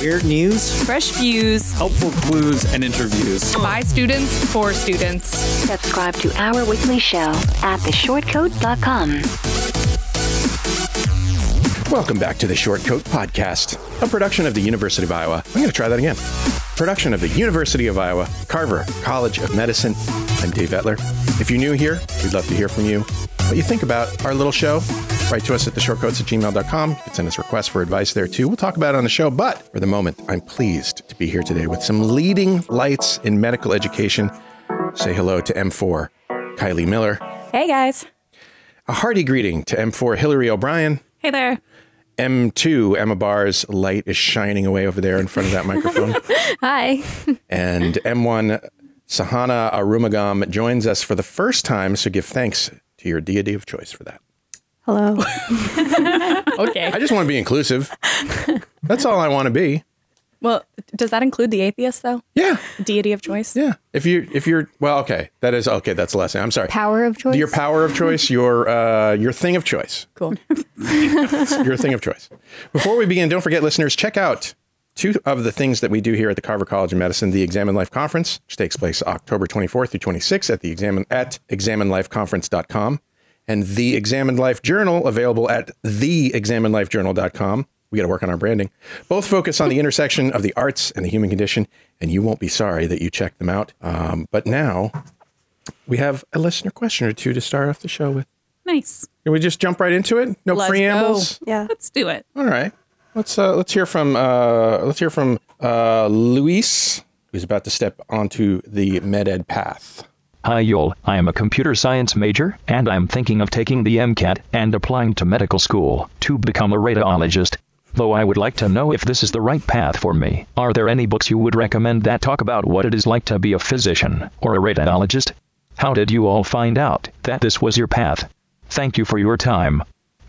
Weird news, fresh views, helpful clues, and interviews. by students for students. Subscribe to our weekly show at theshortcoat.com. Welcome back to the Short Coat Podcast, a production of the University of Iowa. I'm going to try that again. Production of the University of Iowa, Carver College of Medicine. I'm Dave Etler. If you're new here, we'd love to hear from you. What you think about our little show? Write to us at theshortcoats at gmail.com. You can send us requests for advice there too. We'll talk about it on the show. But for the moment, I'm pleased to be here today with some leading lights in medical education. Say hello to M4, Kylie Miller. Hey guys. A hearty greeting to M4, Hillary O'Brien. Hey there. M2, Emma Barr's light is shining away over there in front of that microphone. Hi. and M1, Sahaana Arumugam joins us for the first time, so give thanks to your deity of choice for that. Hello. Okay. I just want to be inclusive. That's all I want to be. well, does that include the atheist though? Yeah, Deity of choice? yeah. If you if you're well, okay, that is okay. That's the lesson. I'm sorry. Power of choice. Your power of choice, your uh, your thing of choice. Cool. your thing of choice. Before we begin, don't forget, listeners, check out two of the things that we do here at the Carver College of Medicine: the Examine Life Conference, which takes place October 24th through 26th at the Examine at examinelifeconference.com, and the Examined Life Journal, available at theexaminelifejournal.com. We got to work on our branding. Both focus on the intersection of the arts and the human condition, and you won't be sorry that you checked them out. Um, but now we have a listener question or two to start off the show with. Nice. Can we just jump right into it? No Let's preambles. yeah. Let's do it. All right. Let's uh, let's hear from uh, let's hear from uh, Luis, who's about to step onto the med ed path. Hi Yul, I am a computer science major, and I'm thinking of taking the MCAT and applying to medical school to become a radiologist. Though I would like to know if this is the right path for me. Are there any books you would recommend that talk about what it is like to be a physician or a radiologist? How did you all find out that this was your path? Thank you for your time.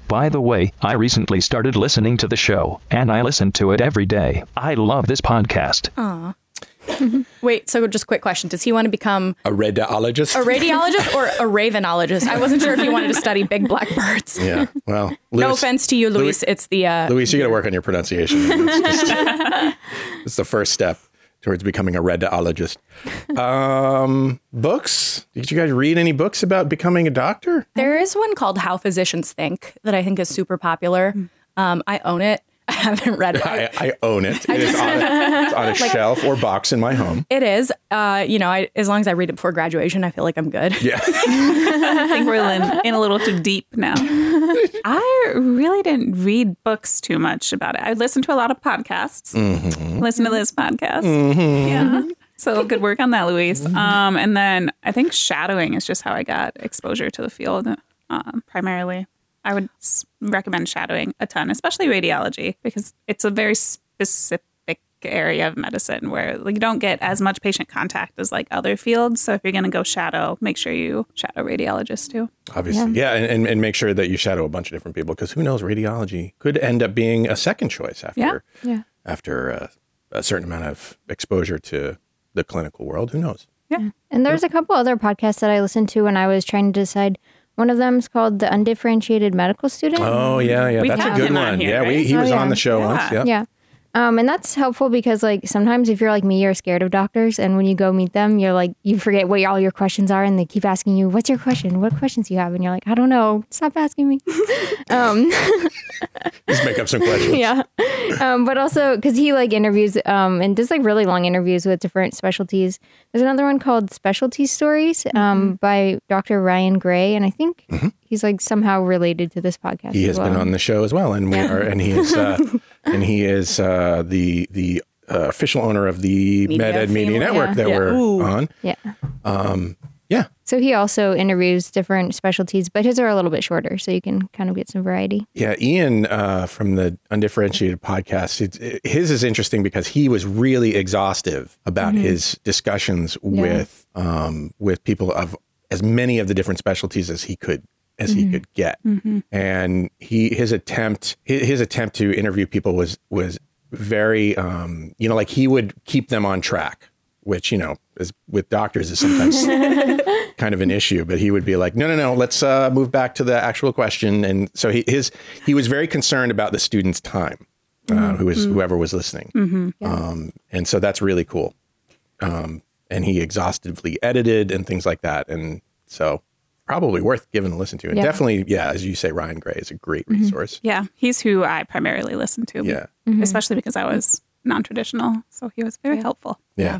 By the way, I recently started listening to the show, and I listen to it every day. I love this podcast. Wait, so just quick question. Does he want to become A radiologist. a radiologist or a ravenologist? I wasn't sure if he wanted to study big black birds. yeah. Well, No offense to you, Luis. Luis- It's the uh Luis, you got to work on your pronunciation. It's, just- it's the first step towards becoming a radiologist. Um, books? Did you guys read any books about becoming a doctor? there is one called How Physicians Think that I think is super popular. Um, I own it. I haven't read it. I, I own it. It is on a, it's on a shelf or box in my home. It is. Uh, you know, I, as long as I read it before graduation, I feel like I'm good. Yeah. I think we're in, in a little too deep now. I really didn't read books too much about it. I listened to a lot of podcasts. Listen to this podcast. Yeah. So good work on that, Luis. Um, and then I think shadowing is just how I got exposure to the field um, primarily. I would recommend shadowing a ton, especially radiology, because it's a very specific area of medicine where like, you don't get as much patient contact as like other fields. So if you're going to go shadow, make sure you shadow radiologists too. Obviously, yeah, and, and, and make sure that you shadow a bunch of different people because who knows, radiology could end up being a second choice after Yeah. Yeah. after uh, a certain amount of exposure to the clinical world. Who knows? Yeah. And there's a couple other podcasts that I listened to when I was trying to decide. One of them is called The Undifferentiated Medical Student. Oh yeah, yeah, We've that's a good him on one. here, yeah, we, he Oh, was yeah. on the show once. Yeah. Yeah. Um, and that's helpful because like sometimes if you're like me, you're scared of doctors, and when you go meet them, you're like you forget what all your questions are, and they keep asking you, "What's your question? What questions do you have?" And you're like, "I don't know. Stop asking me." um, Just make up some questions. yeah. Um, but also because he like interviews um, and does like really long interviews with different specialties. There's another one called Specialty Stories um, by Dr. Ryan Gray, and I think he's like somehow related to this podcast. Mm-hmm. He as has been on the show as well, and we are, and he is, uh, and he is uh, the the uh, official owner of the Media MedEd Media. Network Yeah. that Yeah. we're Ooh. on. Yeah. Um, yeah, So he also interviews different specialties, but his are a little bit shorter, so you can kind of get some variety. Yeah, Ian uh, from the Undifferentiated podcast, it's, it, his is interesting because he was really exhaustive about his discussions with um, with people of as many of the different specialties as he could as he could get. And he his attempt his, his attempt to interview people was was very um, you know like he would keep them on track, which you know is with doctors is sometimes kind of an issue. But he would be like, no no no, let's uh, move back to the actual question. And so he his he was very concerned about the student's time, uh, who was whoever was listening. Um, and so that's really cool. Um, and he exhaustively edited and things like that. And so probably worth giving a listen to. And Yeah. definitely, yeah, as you say, Ryan Gray is a great resource. Yeah, he's who I primarily listen to. Yeah. especially because I was non-traditional, so he was very helpful. Yeah.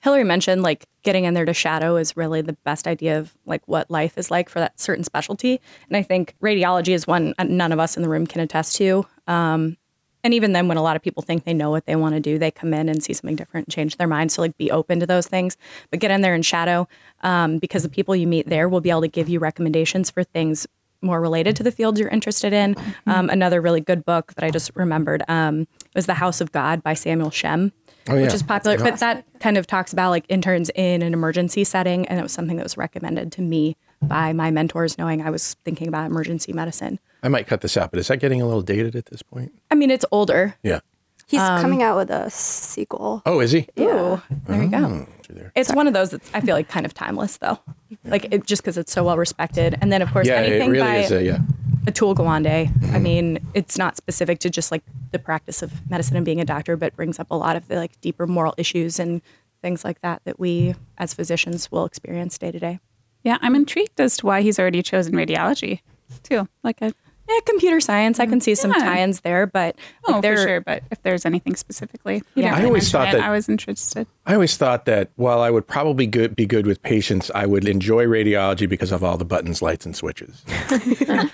Hillary mentioned like getting in there to shadow is really the best idea of like what life is like for that certain specialty. And I think radiology is one uh, none of us in the room can attest to. Um, and even then, when a lot of people think they know what they want to do, they come in and see something different and change their mind. So, like, be open to those things, but get in there and shadow um, because the people you meet there will be able to give you recommendations for things more related to the fields you're interested in. Um, another really good book that I just remembered um, was The House of God by Samuel Shem Oh, yeah. which is popular. But that kind of talks about like interns in an emergency setting, and it was something that was recommended to me by my mentors, knowing I was thinking about emergency medicine. I might cut this out, but is that getting a little dated at this point? I mean, it's older. Yeah. He's um, coming out with a sequel. Oh, is he? Ooh, there you go. Oh, there. It's one of those that's I feel like kind of timeless though, like it, just because it's so well respected. And then of course Yeah, anything it really by is. A, yeah. Atul Gawande. I mm-hmm. mean, it's not specific to just like the practice of medicine and being a doctor, but brings up a lot of the like deeper moral issues and things like that that we as physicians will experience day to day. Yeah, I'm intrigued as to why he's already chosen radiology too. Like, a, Yeah, computer science. I can see some Yeah. tie-ins there, but oh, like, for sure. But if there's anything specifically, Yeah. I always thought that- I was interested. I always thought that while I would probably good, be good with patients, I would enjoy radiology because of all the buttons, lights, and switches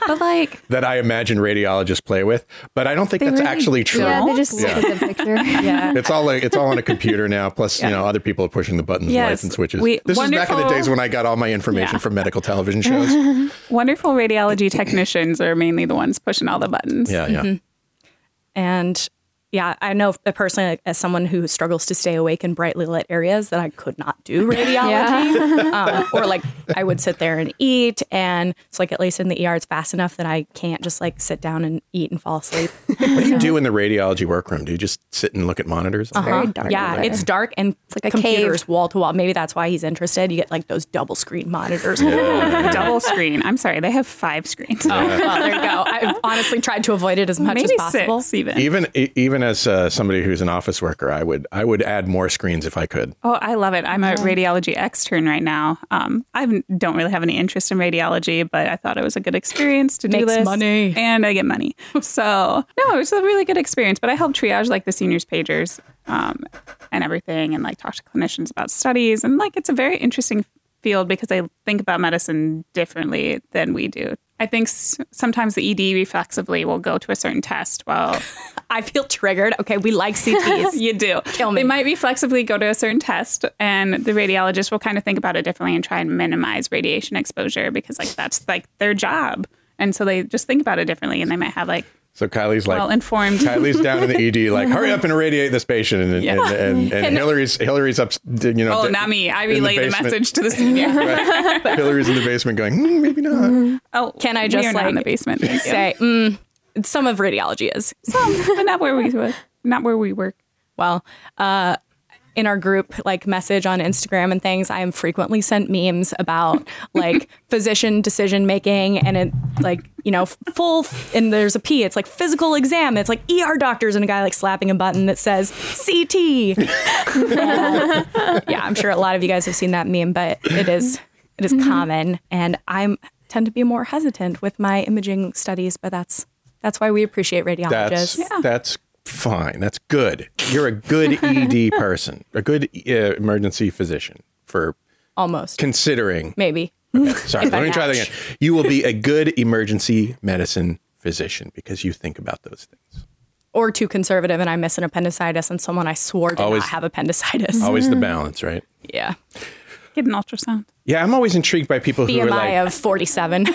But like, that I imagine radiologists play with. But I don't think that's really actually true. Yeah, they just look Yeah. at the picture. yeah. It's all like, it's all on a computer now. Plus, you know, other people are pushing the buttons, Yes, lights, and switches. we- this is back in the days when I got all my information Yeah. from medical television shows. wonderful radiology technicians are mainly the ones pushing all the buttons. Yeah, yeah. Mm-hmm. And yeah, I know personally, like, as someone who struggles to stay awake in brightly lit areas, that I could not do radiology. um, or like I would sit there and eat, and it's like at least in the ER, it's fast enough that I can't just like sit down and eat and fall asleep. What do you do in the radiology workroom? Do you just sit and look at monitors? Very dark. yeah, there. it's dark and it's like a computers cave. wall to wall. Maybe that's why he's interested. You get like those double screen monitors. Double screen. I'm sorry, they have five screens. Well, there you go. I've honestly tried to avoid it as much Maybe as possible. six even. Even e- even as uh, somebody who's an office worker, I would I would add more screens if I could. Oh, I love it. I'm a radiology extern right now. Um, I don't really have any interest in radiology, but I thought it was a good experience to do Makes this. money. And I get money. So, no, it was a really good experience. But I helped triage like the seniors pagers um, and everything and like talk to clinicians about studies. And like it's a very interesting field because they think about medicine differently than we do. I think s- sometimes the ED reflexively will go to a certain test Well, I feel triggered. Okay, we like CTs. you do. Kill me. They might reflexively go to a certain test, and the radiologist will kind of think about it differently and try and minimize radiation exposure because, like, that's like their job. And so they just think about it differently, and they might have like So Kylie's like well informed. Kylie's down in the ED, like hurry up and irradiate this patient, and and, and, and, Hillary's Hillary's up, you know. Oh, d- not me. I in the relay the, message to the senior. Right. Hillary's in the basement going, "Hmm, maybe not. Oh, Can I just are not in the like basement? Thank say mm, some of radiology is Some, but not where we work. Not where we work. well uh in our group like message on instagram and things i am frequently sent memes about like physician decision making and it like you know full and there's a p it's like physical exam. It's like er doctors and a guy like slapping a button that says ct yeah i'm sure a lot of you guys have seen that meme but it is it is common. And i'm tend to be more hesitant with my imaging studies but that's that's why we appreciate radiologists. That's that's fine. That's good. You're a good ED person, a good uh, emergency physician for almost considering. maybe Sorry, If I let me try that again. You will be a good emergency medicine physician because you think about those things. or too conservative and I miss an appendicitis and someone I swore did Always- not have appendicitis. Always the balance, right? Yeah. Get an ultrasound. Yeah, I'm always intrigued by people who are BMI like, of 47.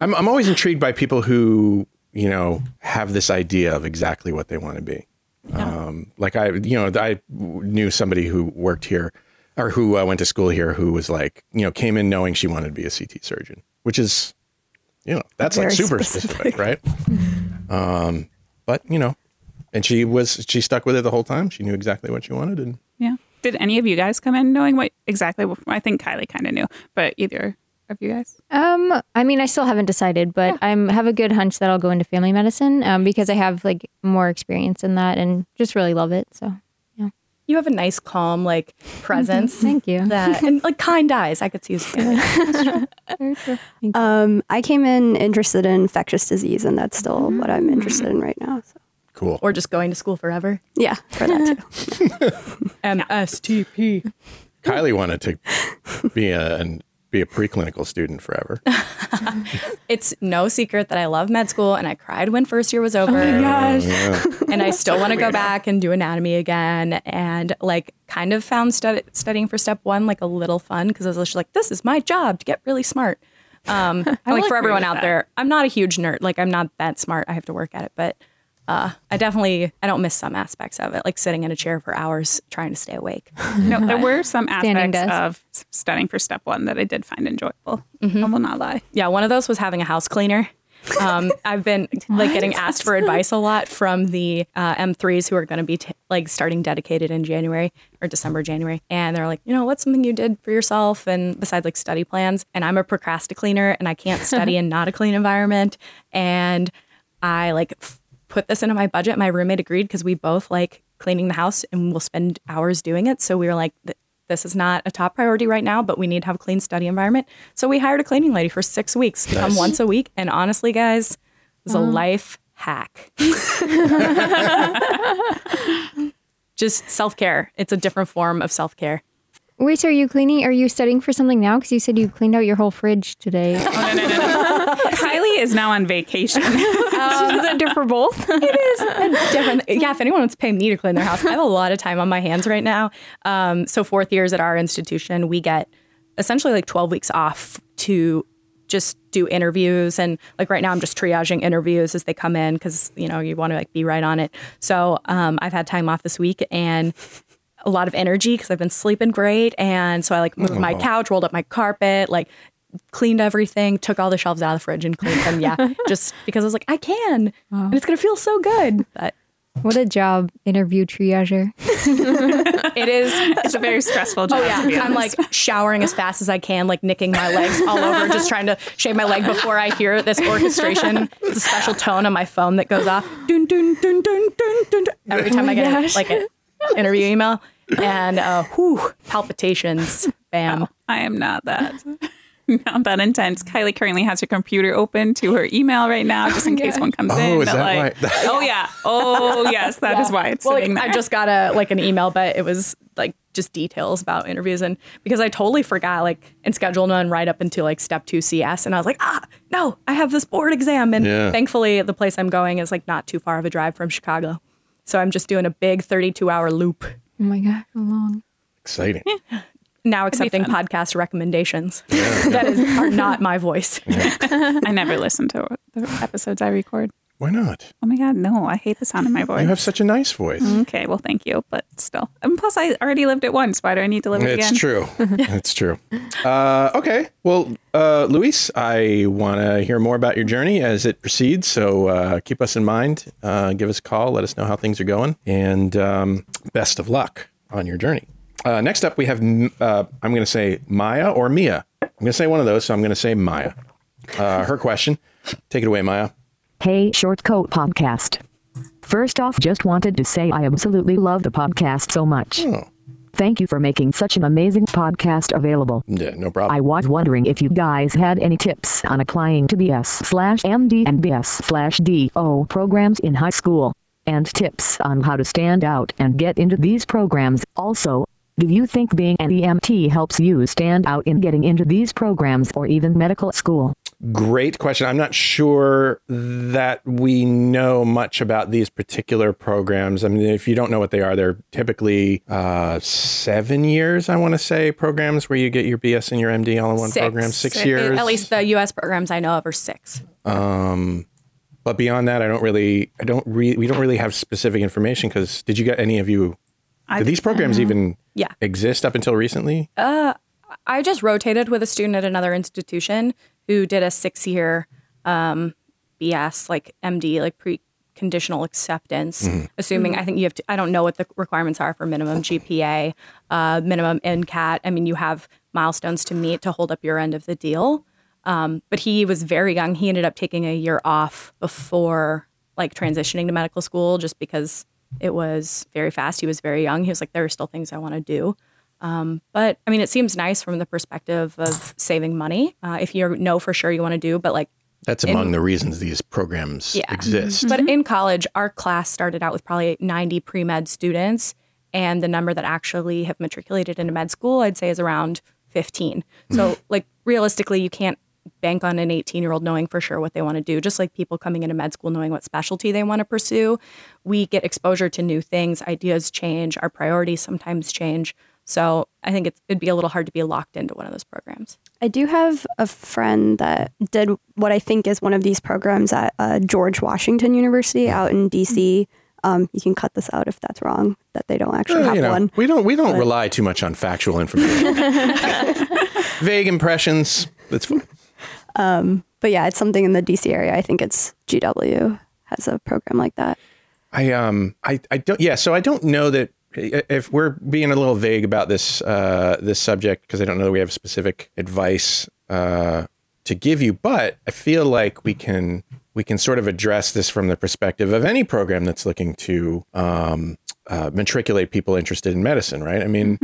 I'm, I'm always intrigued by people who, you know, have this idea of exactly what they want to be. Um, like I, you know, I knew somebody who worked here or who uh, went to school here who was like, you know, came in knowing she wanted to be a CT surgeon, which is you know, that's like super specific. specific, right? um, but you know, and she was she stuck with it the whole time. She knew exactly what she wanted, and Yeah. Did any of you guys come in knowing what exactly? I think Kylie kind of knew, but either of you guys. Um, I mean, I still haven't decided, but I'm have a good hunch that I'll go into family medicine um, because I have like more experience in that and just really love it. So yeah, You have a nice, calm, like presence. thank you. That and like kind eyes. I could see you. Scanning. Very true. Um, I came in interested in infectious disease, and that's still what I'm interested in right now. So. cool. or just going to school forever. Yeah, for that too. MSTP. Kylie wanted to be a and be a preclinical student forever. It's no secret that I love med school, and I cried when first year was over. Oh my Yeah. and I still want to go back and do anatomy again. And like, kind of found stud- studying for step one like a little fun because I was just like, this is my job to get really smart. Um, and, will like for everyone out that. there, I'm not a huge nerd. Like, I'm not that smart. I have to work at it, but uh, I definitely I don't miss some aspects of it, like sitting in a chair for hours trying to stay awake. No, there were some aspects of studying for step one that I did find enjoyable. I will not lie. Yeah, one of those was having a house cleaner. Um, I've been like getting asked for advice a lot from the uh, M3s who are going to be t- like starting dedicated in January or December, January. And they're like, you know, what's something you did for yourself? And besides like study plans, and I'm a procrastinator and I can't study in not a clean environment. And I like f- put this into my budget. My roommate agreed because we both like cleaning the house and we'll spend hours doing it. So we were like, this is not a top priority right now, but we need to have a clean study environment. So we hired a cleaning lady for six weeks to come once a week. And honestly, guys, it was a mm. life hack. Just self care. It's a different form of self care. Wait, so are you cleaning? Are you studying for something now? Because you said you cleaned out your whole fridge today. Oh, Kylie is now on vacation. Is that different for both? different. Yeah, if anyone wants to pay me to clean their house, I have a lot of time on my hands right now. Um, so fourth years at our institution, we get essentially like 12 weeks off to just do interviews and like right now i'm just triaging interviews as they come in because you know you want to like be right on it so um, i've had time off this week and a lot of energy because i've been sleeping great and so i like moved my couch rolled up my carpet like cleaned everything took all the shelves out of the fridge and cleaned them yeah just because i was like i can and it's gonna feel so good but what a job, interview triager. it is it's a very stressful job. Oh yeah, I'm like showering as fast as I can, like nicking my legs all over, just trying to shave my leg before I hear this orchestration. It's a special tone on my phone that goes off dun, dun, dun, dun, dun, dun, dun, every time I get gosh. like an interview email, and uh, whew, palpitations, bam. I am not that. Not that intense. Kylie currently has her computer open to her email right now, just in case one comes Oh, in. is that like, why- oh yeah, oh yes, that is why it's Well, like, there. I just got a like an email, but it was like just details about interviews, and because I totally forgot like and scheduled one right up into like step two CS, and I was like, ah, no, I have this board exam, and Yeah. thankfully the place I'm going is like not too far of a drive from Chicago, so I'm just doing a big 32 hour loop. Oh my god, how long? Exciting. Now accepting podcast recommendations that is are not my voice. I never listen to the episodes I record. Why not? Oh my god, no! I hate the sound of my voice. You have such a nice voice. Okay, well, thank you, but still. And plus, I already lived it once. Why do I need to live it It's again? true. it's true. Uh, okay. Well, uh, Luis, I want to hear more about your journey as it proceeds. So uh, keep us in mind. Uh, give us a call. Let us know how things are going. And um, best of luck on your journey. Uh, next up, we have, uh, I'm going to say Maya or Mia. I'm going to say one of those. So I'm going to say Maya. Uh, her question. Take it away, Maya. Hey, Short Coat Podcast. First off, just wanted to say I absolutely love the podcast so much. Oh, Thank you for making such an amazing podcast available. yeah, no problem. I was wondering if you guys had any tips on applying to BS slash MD and BS slash DO programs in high school, and tips on how to stand out and get into these programs. Also, do you think being an EMT helps you stand out in getting into these programs or even medical school? Great question. I'm not sure that we know much about these particular programs. I mean, if you don't know what they are, they're typically uh, seven years, I want to say, programs where you get your BS and your MD all in one program. Six years. At least the U.S. programs I know of are six. Um, but beyond that, I don't really, I don't re- we don't really have specific information because did you get any of you? Did these programs even Yeah. exist up until recently? Uh, I just rotated with a student at another institution who did a six year um, BS, like MD, like pre conditional acceptance, assuming I think you have to, I don't know what the requirements are for minimum GPA, uh, minimum MCAT. I mean, you have milestones to meet to hold up your end of the deal. Um, but he was very young. He ended up taking a year off before like transitioning to medical school just because it was very fast. He was very young. He was like, there are still things I want to do. Um, but I mean, it seems nice from the perspective of saving money uh, if you know for sure you want to do. But like, That's among the reasons these programs Yeah. exist. but in college, our class started out with probably 90 pre med students, and the number that actually have matriculated into med school, I'd say, is around 15. So, like, realistically, you can't bank on an 18 year old knowing for sure what they want to do, just like people coming into med school knowing what specialty they want to pursue. We get exposure to new things, ideas change, our priorities sometimes change. So, I think it's, it'd be a little hard to be locked into one of those programs. I do have a friend that did what I think is one of these programs at uh, George Washington University out in DC. Um, you can cut this out if that's wrong, that they don't actually Well, have you know, one. we don't we don't rely too much on factual information. Vague impressions. That's fine. Um, but yeah, it's something in the DC area. I think it's GW has a program like that. I um I I don't yeah so I don't know that if we're being a little vague about this uh this subject because I don't know that we have specific advice uh to give you but I feel like we can we can sort of address this from the perspective of any program that's looking to um uh, matriculate people interested in medicine right I mean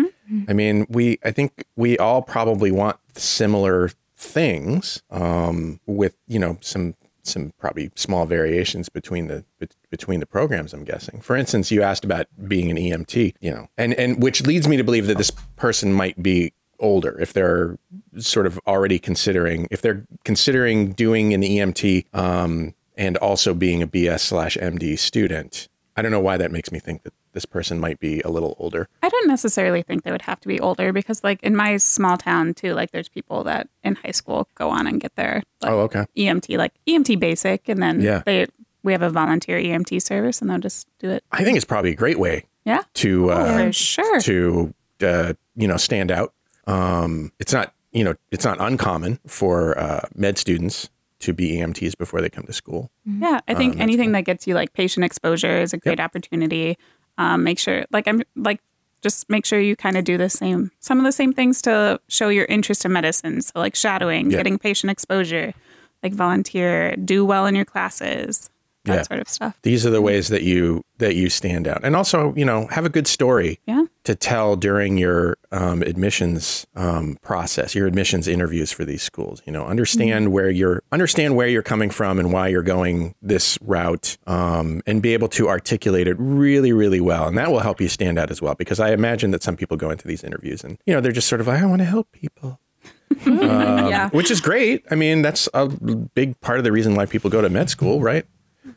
I mean we I think we all probably want similar things um with you know some some probably small variations between the bet- between the programs i'm guessing. For instance you asked about being an emt you know and and which leads me to believe that this person might be older if they're sort of already considering if they're considering doing an emt um, and also being a bs slash md student. I don't know why that makes me think that this person might be a little older I don't necessarily think they would have to be older because, like, in my small town too, like, there's people that in high school go on and get their like, oh okay EMT, like EMT basic, and then Yeah. they we have a volunteer EMT service, and they'll just do it. i think it's probably a great way Yeah, to uh, for sure. to uh, you know stand out. Um, it's not you know it's not uncommon for uh, med students to be EMTs before they come to school. Yeah, I think anything that gets you like patient exposure is a great opportunity. Um, make sure, like I'm like, just make sure you kind of do the same, some of the same things to show your interest in medicine. So like shadowing, Yeah. getting patient exposure, like volunteer, do well in your classes, that Yeah. sort of stuff. These are the ways that you that you stand out, and also you know have a good story Yeah. To tell during your um, admissions um, process, your admissions interviews for these schools. You know, understand where you're understand where you're coming from and why you're going this route, um, and be able to articulate it really, really well, and that will help you stand out as well. Because I imagine that some people go into these interviews and you know they're just sort of like, I want to help people. Um, yeah. which is great. I mean, that's a big part of the reason why people go to med school, right?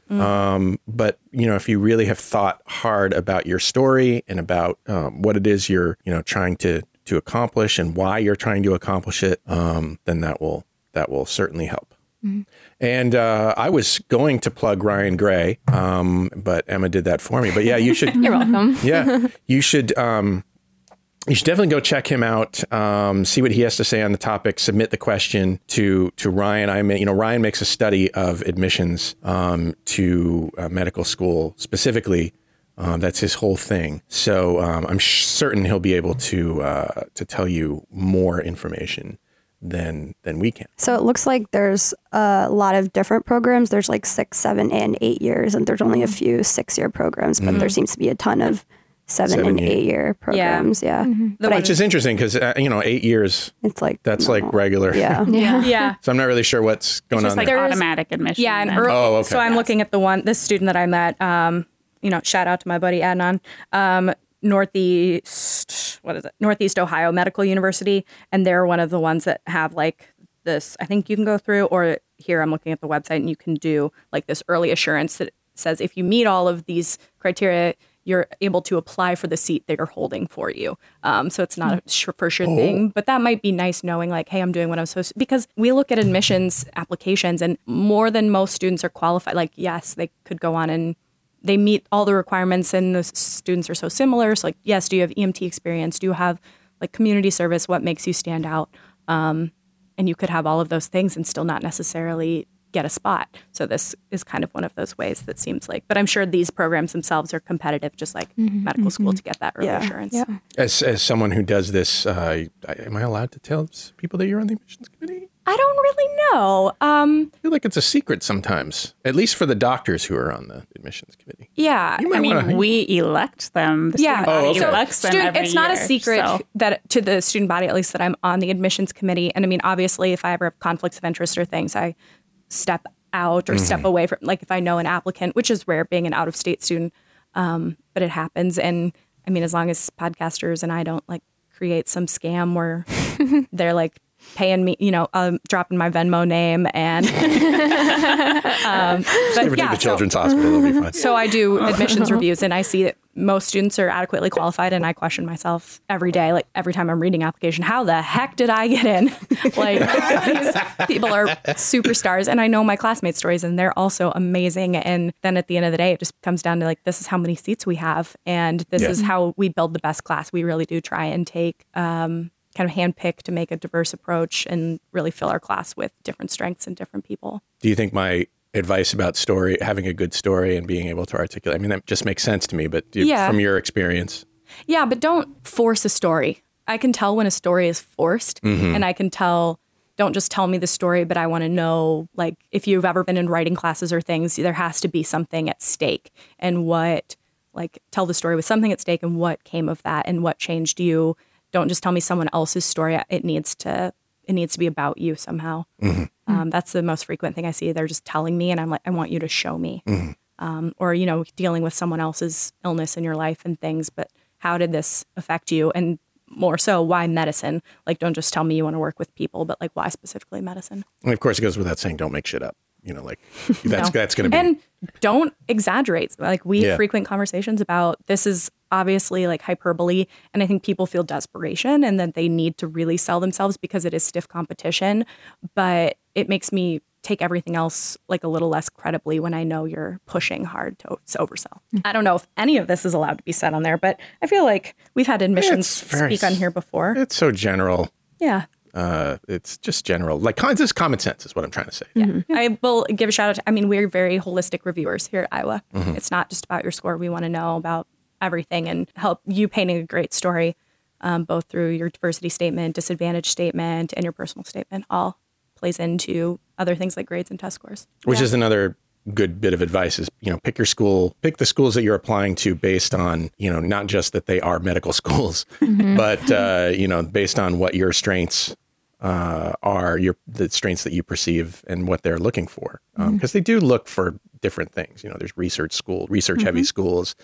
Um, but you know, if you really have thought hard about your story and about um, what it is you're, you know, trying to to accomplish and why you're trying to accomplish it, um, then that will that will certainly help. And uh, I was going to plug Ryan Gray, um, but Emma did that for me. But yeah, you should. You're welcome. yeah, you should. Um, you should definitely go check him out. Um, see what he has to say on the topic. Submit the question to to Ryan. I mean, you know, Ryan makes a study of admissions um, to uh, medical school specifically. Um, that's his whole thing. So um, I'm sh- certain he'll be able to uh, to tell you more information than than we can. So it looks like there's a lot of different programs. There's like six, seven, and eight years, and there's only a few six year programs, but there seems to be a ton of seven, Seven and year. eight year programs. Yeah. But I, Which is interesting because uh, you know eight years it's like that's like regular. Yeah. Yeah. Yeah. So I'm not really sure what's going Just on like there. Automatic admission. Yeah, and early, Oh, okay. so I'm looking at the one this student that I met. Um, you know, shout out to my buddy Adnan. Um, Northeast, what is it? Northeast Ohio Medical University, and they're one of the ones that have like this. I think you can go through, or here I'm looking at the website, and you can do like this early assurance that says if you meet all of these criteria, you're able to apply for the seat that you're holding for you. Um, so it's not a sure, for sure thing, but that might be nice knowing like, hey, I'm doing what I'm supposed to. Because we look at admissions applications, and more than most students are qualified. Like, yes, they could go on and they meet all the requirements, and the students are so similar. So, like, yes, do you have EMT experience? Do you have like community service? What makes you stand out? Um, and you could have all of those things and still not necessarily get a spot. So this is kind of one of those ways that seems like, but I'm sure these programs themselves are competitive, just like medical school to get that early Yeah. assurance. Yeah. As as someone who does this, uh, am I allowed to tell people that you're on the admissions committee? I don't really know. Um, I feel like it's a secret sometimes, at least for the doctors who are on the admissions committee. yeah. I mean, wanna- we elect them. The Yeah. student body Oh, okay. So them student- every it's not a secret so- that to the student body, at least that I'm on the admissions committee. And I mean, obviously, if I ever have conflicts of interest or things, I step out or Mm-hmm. step away from. Like if I know an applicant, which is rare, being an out of state student, um, but it happens. And I mean, as long as podcasters and I don't like create some scam where they're like paying me, you know, um, dropping my Venmo name and. um, but Never yeah, take the so- children's hospital; it'll be fine. so I do admissions reviews and I see that most students are adequately qualified and I question myself every day, like every time I'm reading application, how the heck did I get in? like these people are superstars and I know my classmates' stories and they're also amazing. And then at the end of the day, it just comes down to like, this is how many seats we have and this Yeah. is how we build the best class. We really do try and take um, kind of handpick to make a diverse approach and really fill our class with different strengths and different people. Do you think my advice about story, having a good story, and being able to articulate? I mean, that just makes sense to me. But you, Yeah. from your experience, Yeah, but don't force a story. I can tell when a story is forced, Mm-hmm. and I can tell. Don't just tell me the story, but I want to know, like, if you've ever been in writing classes or things, there has to be something at stake, and what, like, tell the story with something at stake, and what came of that, and what changed you. Don't just tell me someone else's story. It needs to, it needs to be about you somehow. Um, that's the most frequent thing I see. They're just telling me, and I'm like, I want you to show me um, or you know dealing with someone else's illness in your life and things but how did this affect you and more so why medicine like don't just tell me you want to work with people but like why specifically medicine and of course, it goes without saying, don't make shit up. You know, like that's No. that's going to be. and don't exaggerate like we Yeah. frequent conversations about this is obviously like hyperbole and i think people feel desperation and that they need to really sell themselves because it is stiff competition but it makes me take everything else like a little less credibly when i know you're pushing hard to, to oversell i don't know if any of this is allowed to be said on there but i feel like we've had admissions very speak on here before it's so general. yeah Uh, it's just general, like con- just common sense is what I'm trying to say. Yeah, I will give a shout out to, I mean, we're very holistic reviewers here at Iowa. Mm-hmm. It's not just about your score. We want to know about everything and help you painting a great story, um, both through your diversity statement, disadvantage statement, and your personal statement, all plays into other things like grades and test scores. Which is another good bit of advice is you know pick your school pick the schools that you're applying to based on you know not just that they are medical schools but uh, you know based on what your strengths uh, are your the strengths that you perceive and what they're looking for um, mm-hmm. because they do look for different things. You know there's research school research heavy mm-hmm. schools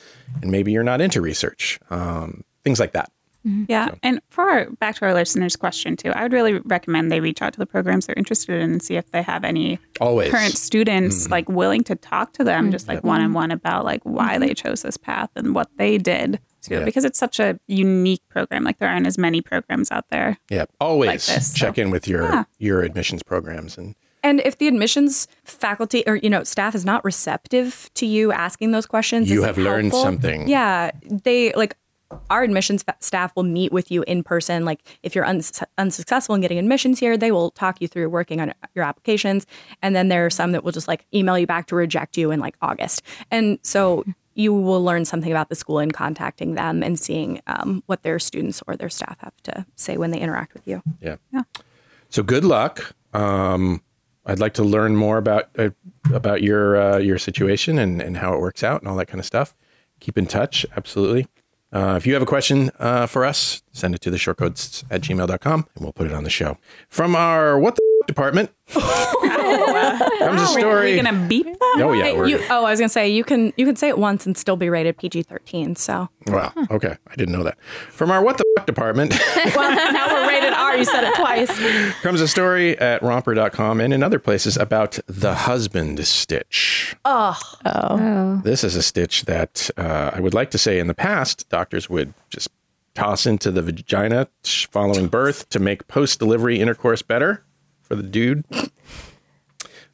and maybe you're not into research um, things like that. Mm-hmm. Yeah. And for our, back to our listeners' question too, I would really recommend they reach out to the programs they're interested in and see if they have any always. current students like willing to talk to them just like one on one about like why they chose this path and what they did too Yeah. because it's such a unique program like there aren't as many programs out there yeah always this, check so- in with your Yeah. your admissions programs and And if the admissions faculty or you know staff is not receptive to you asking those questions, You have learned helpful? something. Yeah, they like our admissions fa- staff will meet with you in person. Like if you're uns- unsuccessful in getting admissions here, they will talk you through working on your applications. And then there are some that will just like email you back to reject you in like August. And so you will learn something about the school in contacting them and seeing um, what their students or their staff have to say when they interact with you. Yeah. Yeah. So good luck. Um, I'd like to learn more about uh, about your uh, your situation and, and how it works out and all that kind of stuff. Keep in touch. Absolutely. Uh, if you have a question uh, for us, send it to the shortcoats at gmail.com and we'll put it on the show. From our What the department comes a are story. we gonna beep that oh, yeah. Hey, We're, you, oh, I was gonna say you can you can say it once and still be rated PG thirteen. So well, okay. I didn't know that. From our What the fuck department well, now we're rated R. You said it twice. comes a story at romper.com and in other places about the husband stitch. Oh. This is a stitch that uh, I would like to say in the past, doctors would just toss into the vagina following birth to make post delivery intercourse better for the dude.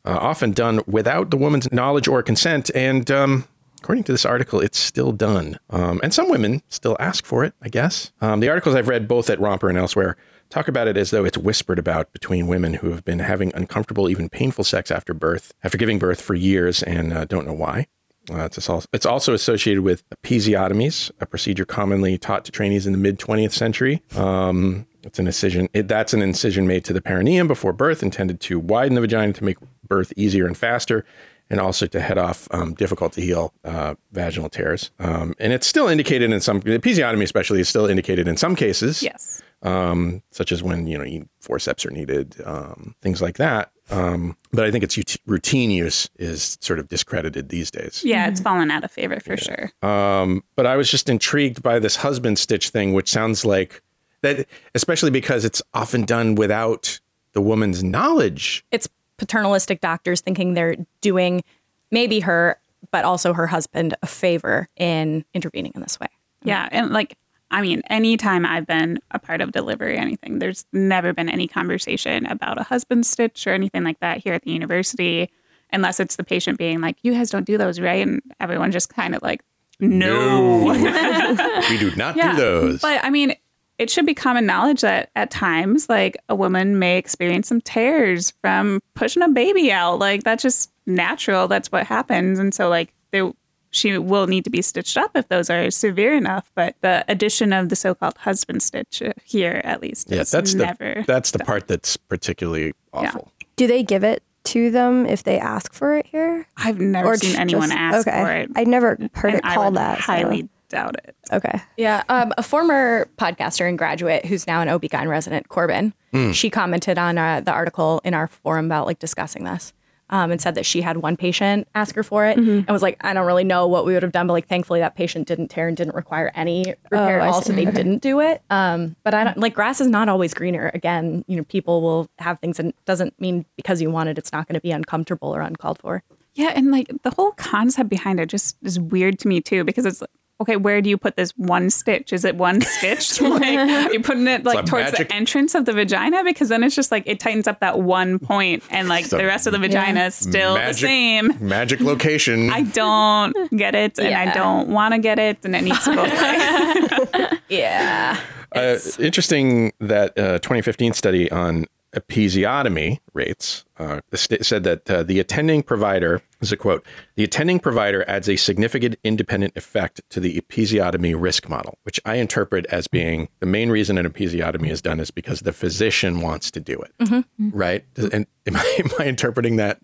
Uh, often done without the woman's knowledge or consent. And um, according to this article, it's still done. Um, and some women still ask for it, I guess. Um, the articles I've read both at Romper and elsewhere talk about it as though it's whispered about between women who have been having uncomfortable, even painful sex after birth, after giving birth for years and uh, don't know why. Uh, it's, al- it's also associated with episiotomies, a procedure commonly taught to trainees in the mid 20th century. Um, it's an incision. It, that's an incision made to the perineum before birth, intended to widen the vagina to make birth easier and faster, and also to head off um, difficult to heal uh, vaginal tears. Um, and it's still indicated in some episiotomy, especially, is still indicated in some cases Yes. um, such as when you know forceps are needed, um, things like that. Um, but I think its ut- routine use is sort of discredited these days. Yeah, it's fallen out of favor for sure. Um, but I was just intrigued by this husband stitch thing, which sounds like that, especially because it's often done without the woman's knowledge. It's paternalistic doctors thinking they're doing maybe her, but also her husband a favor in intervening in this way. Yeah, and like I mean, anytime I've been a part of delivery or anything, there's never been any conversation about a husband stitch or anything like that here at the university, unless it's the patient being like, "You guys don't do those, right?" And everyone just kind of like, "No." we do not yeah, do those. but I mean, it should be common knowledge that at times, like a woman may experience some tears from pushing a baby out. Like that's just natural. That's what happens, and so like there she will need to be stitched up if those are severe enough. But the addition of the so-called husband stitch uh, here, at least, yeah, is that's never. the that's the part that's particularly awful. Do they give it to them if they ask for it here? I've never seen just- anyone ask okay. for it. I never heard and it called would that. so- Highly doubt it. Okay. Yeah. Um, a former podcaster and graduate who's now an OB-GYN resident, Corbin, she commented on uh, the article in our forum about like discussing this um, and said that she had one patient ask her for it and was like, I don't really know what we would have done, but like thankfully that patient didn't tear and didn't require any repair. I also, see. they didn't do it. Um, but I don't like grass is not always greener. Again, you know, people will have things and it doesn't mean because you want it, it's not going to be uncomfortable or uncalled for. Yeah, and like the whole concept behind it just is weird to me too because it's like, okay, where do you put this one stitch? Is it one stitch? like are you putting it like towards magic- the entrance of the vagina because then it's just like it tightens up that one point and like the rest of the vagina is still magic, the same. Magic location. I don't get it and I don't want to get it and it needs to go away. Yeah. Uh, interesting that uh, 2015 study on episiotomy rates uh, said that uh, the attending provider is a quote the attending provider adds a significant independent effect to the episiotomy risk model which i interpret as being the main reason an episiotomy is done is because the physician wants to do it. Right? Does- and am I, am I interpreting that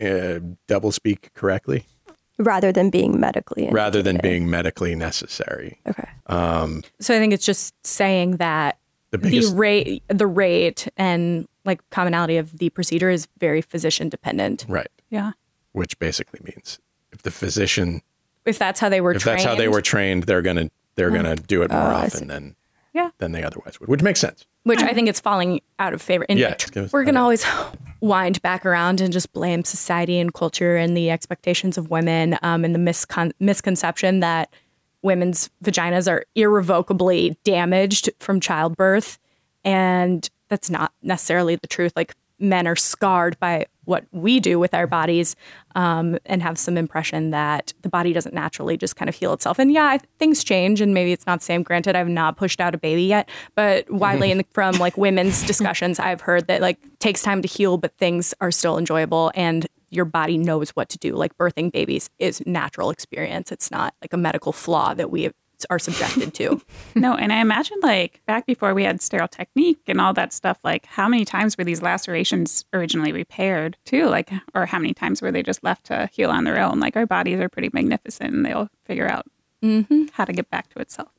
uh, double speak correctly? Rather than being medically. rather than being medically necessary. Okay. So I think it's just saying that the the rate the rate and like commonality of the procedure is very physician dependent right yeah. which basically means if the physician if that's how they were trained. if trained that's how they were trained, they're gonna they're gonna do it more Oh, often than Yeah. than they otherwise would, which makes sense. which i think it's falling out of favor and Yeah, it goes- we're gonna okay. always wind back around and just blame society and culture and the expectations of women um, and the miscon- misconception that women's vaginas are irrevocably damaged from childbirth and that's not necessarily the truth like men are scarred by what we do with our bodies um, and have some impression that the body doesn't naturally just kind of heal itself. And yeah, things change and maybe it's not the same. Granted, I've not pushed out a baby yet, but widely in, from like women's discussions, I've heard that like takes time to heal, but things are still enjoyable and your body knows what to do. Like birthing babies is natural experience. It's not like a medical flaw that we are subjected to. No, and I imagine like back before we had sterile technique and all that stuff, like how many times were these lacerations originally repaired too? Like, or how many times were they just left to heal on their own? Like, our bodies are pretty magnificent and they'll figure out mm-hmm. how to get back to itself.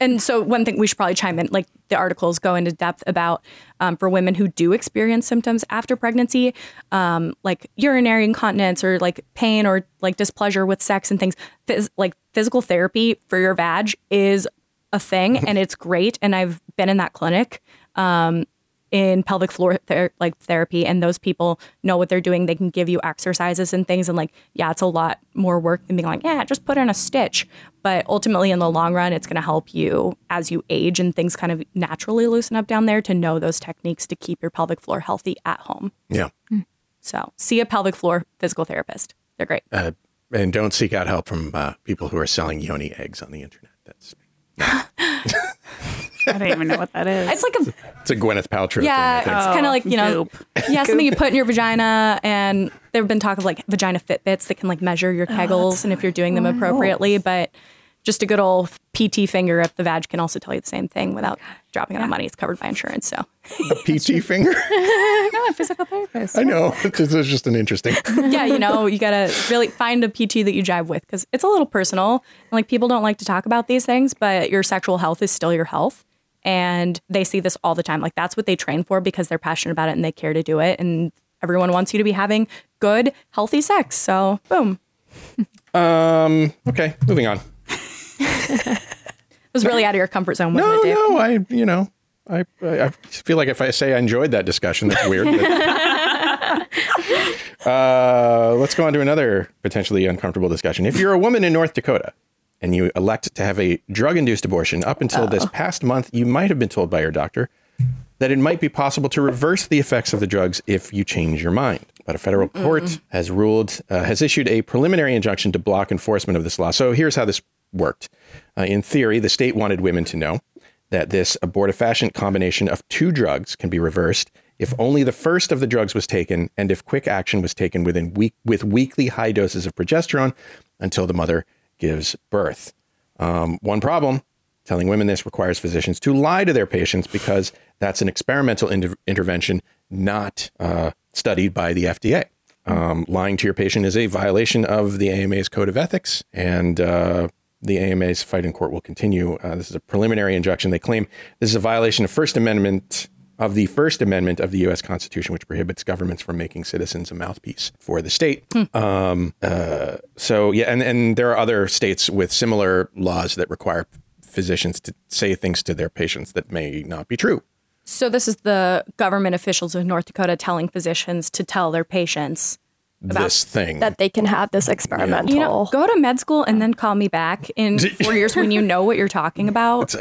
And so one thing we should probably chime in like the articles go into depth about um, for women who do experience symptoms after pregnancy um, like urinary incontinence or like pain or like displeasure with sex and things. Phys- like physical therapy for your vag is a thing and it's great and i've been in that clinic um, in pelvic floor ther- like therapy and those people know what they're doing. They can give you exercises and things and like yeah it's a lot more work than being like yeah just put in a stitch. But ultimately in the long run it's going to help you as you age and things kind of naturally loosen up down there to know those techniques to keep your pelvic floor healthy at home. Yeah, so see a pelvic floor physical therapist. They're great. Uh, and don't seek out help from uh, people who are selling yoni eggs on the internet. That's I don't even know what that is. It's like a It's a Gwyneth Paltrow yeah, thing. I it's think. kind of like you know, Goop. yeah, something you put in your vagina, and there have been talk of like vagina Fitbits that can like measure your kegels and if you're doing them oh, appropriately. But just a good old PT finger up the vag can also tell you the same thing without dropping it on money. It's covered by insurance, so a PT finger. no, a physical therapist. I know. It's just, it's just an interesting. yeah, you know, you gotta really find a PT that you jive with because it's a little personal. And like people don't like to talk about these things, but your sexual health is still your health. And they see this all the time. Like that's what they train for because they're passionate about it and they care to do it. And everyone wants you to be having good, healthy sex. So boom. Um. Okay. Moving on. It was really out of your comfort zone, No, it, no. I. You know. I. I I feel like if I say I enjoyed that discussion, that's weird. uh, let's go on to another potentially uncomfortable discussion. If you're a woman in North Dakota and you elect to have a drug-induced abortion, up until this past month, you might have been told by your doctor that it might be possible to reverse the effects of the drugs if you change your mind. But a federal court has ruled, uh, has issued a preliminary injunction to block enforcement of this law. So here's how this worked. Uh, in theory, the state wanted women to know that this abortifacient combination of two drugs can be reversed if only the first of the drugs was taken and if quick action was taken within week with weekly high doses of progesterone until the mother gives birth. Um, one problem telling women this requires physicians to lie to their patients because that's an experimental inter- intervention not uh, studied by the FDA. Um, lying to your patient is a violation of the AMA's code of ethics, and uh, the AMA's fight in court will continue. Uh, this is a preliminary injunction. They claim this is a violation of First Amendment of the First Amendment of the U.S. Constitution, which prohibits governments from making citizens a mouthpiece for the state. Um, uh, so yeah, and and there are other states with similar laws that require physicians to say things to their patients that may not be true. So this is the government officials of North Dakota telling physicians to tell their patients this thing. that they can have this experimental. You know, go to med school and then call me back in four years when you know what you're talking about.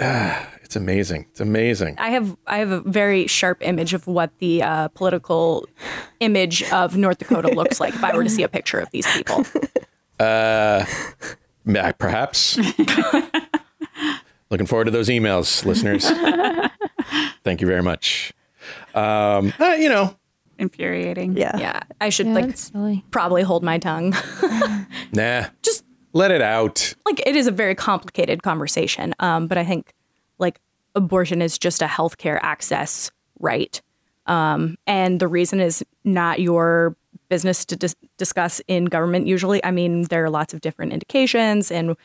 it's amazing. It's amazing. I have I have a very sharp image of what the uh, political image of North Dakota looks like if I were to see a picture of these people. Uh, perhaps. Looking forward to those emails, listeners. Thank you very much. Um, uh, you know, Infuriating. yeah. Yeah, I should Yeah, like that's silly. probably hold my tongue. nah. Just let it out. like it is a very complicated conversation. Um, but I think like abortion is just a healthcare access right. Um, and the reason is not your business to dis- discuss in government usually. I mean, there are lots of different indications and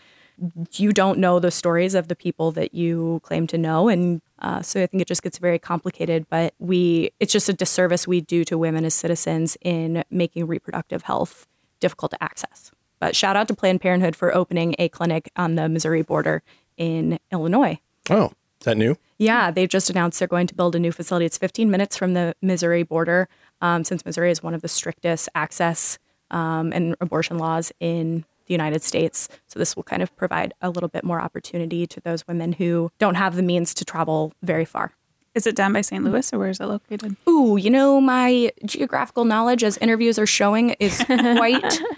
you don't know the stories of the people that you claim to know and uh, so i think it just gets very complicated but we it's just a disservice we do to women as citizens in making reproductive health difficult to access but shout out to planned parenthood for opening a clinic on the missouri border in illinois Oh, is that new? yeah, they've just announced they're going to build a new facility. It's 15 minutes from the Missouri border, um, since Missouri is one of the strictest access um, and abortion laws in the United States. So this will kind of provide a little bit more opportunity to those women who don't have the means to travel very far. Is it down by St. Louis or where is it located? Ooh, you know, my geographical knowledge, as interviews are showing, is quite.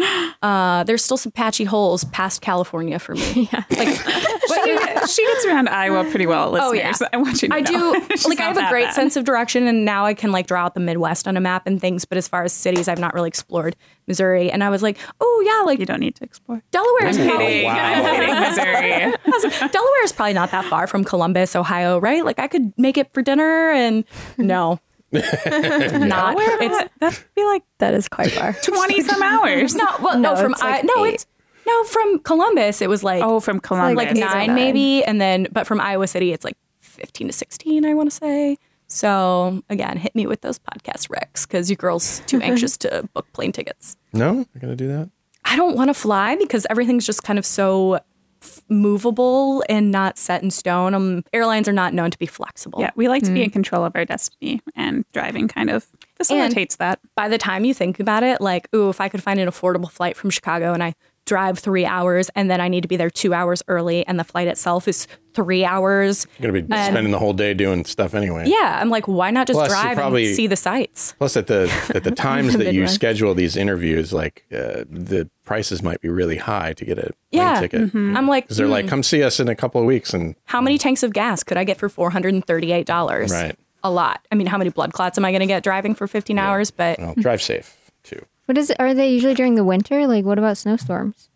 Uh, there's still some patchy holes past California for me. Like, she, she gets around Iowa pretty well, listeners. Oh, yeah. I want you to I know. do. Like, I have a great bad. sense of direction, and now I can like draw out the Midwest on a map and things. But as far as cities, I've not really explored Missouri. And I was like, oh yeah, like You don't need to explore. Delaware is I'm probably kidding. Missouri. Like, Delaware is probably not that far from Columbus, Ohio, right? Like I could make it for dinner, and no, not. Where It's that, that'd be like That is quite far. 20 some hours. no. Well, no, No, from it's I like no, eight. it's no from Columbus. It was like Oh, from Columbus. like eight nine, nine. maybe, and then but from Iowa City, it's like fifteen to sixteen. I want to say. So again, hit me with those podcast recs because you girls too anxious to book plane tickets. No, you're gonna do that. I don't want to fly because everything's just kind of so f- movable and not set in stone. Um, airlines are not known to be flexible. Yeah, we like to be in control of our destiny, and driving kind of facilitates that. By the time you think about it, like, ooh, if I could find an affordable flight from Chicago and I drive three hours and then I need to be there two hours early and the flight itself is three hours. You're gonna be And- spending the whole day doing stuff anyway. Yeah, I'm like, why not just Plus, drive probably- and see the sights? Plus, at the at the times that you schedule these interviews, like uh, the prices might be really high to get a plane Yeah. ticket. I'm like, Because they're like, hmm, come see us in a couple of weeks. And how many tanks of gas could I get for four hundred and thirty-eight dollars? Right. A lot. I mean, how many blood clots am I going to get driving for fifteen hours? But well, drive safe too. What is it? Are they usually during the winter? Like, what about snowstorms?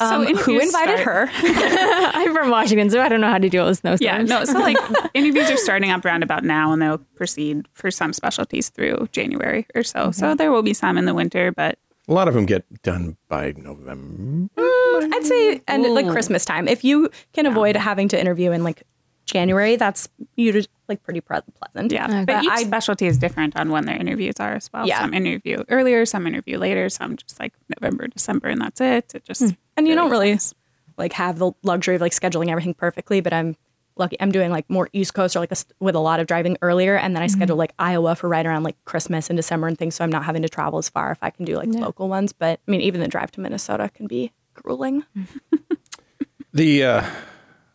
um, who invited start- her? I'm from Washington, so I don't know how to deal with snowstorms. Yeah, no. So like interviews are starting up round about now, and they'll proceed for some specialties through January or so. So there will be some in the winter, but A lot of them get done by November. I'd say and like Christmas time. If you can avoid having to interview in like January, that's you like pretty pleasant. yeah. But each specialty is different on when their interviews are as well. Yeah. Some interview earlier, some interview later, some just like November, December, and that's it. It just and you don't really like have the luxury of like scheduling everything perfectly. But I'm lucky. I'm doing like more East Coast or like a, with a lot of driving earlier, and then I schedule like Iowa for right around like Christmas and December and things. So I'm not having to travel as far if I can do like local ones. But I mean, even the drive to Minnesota can be grueling. The uh,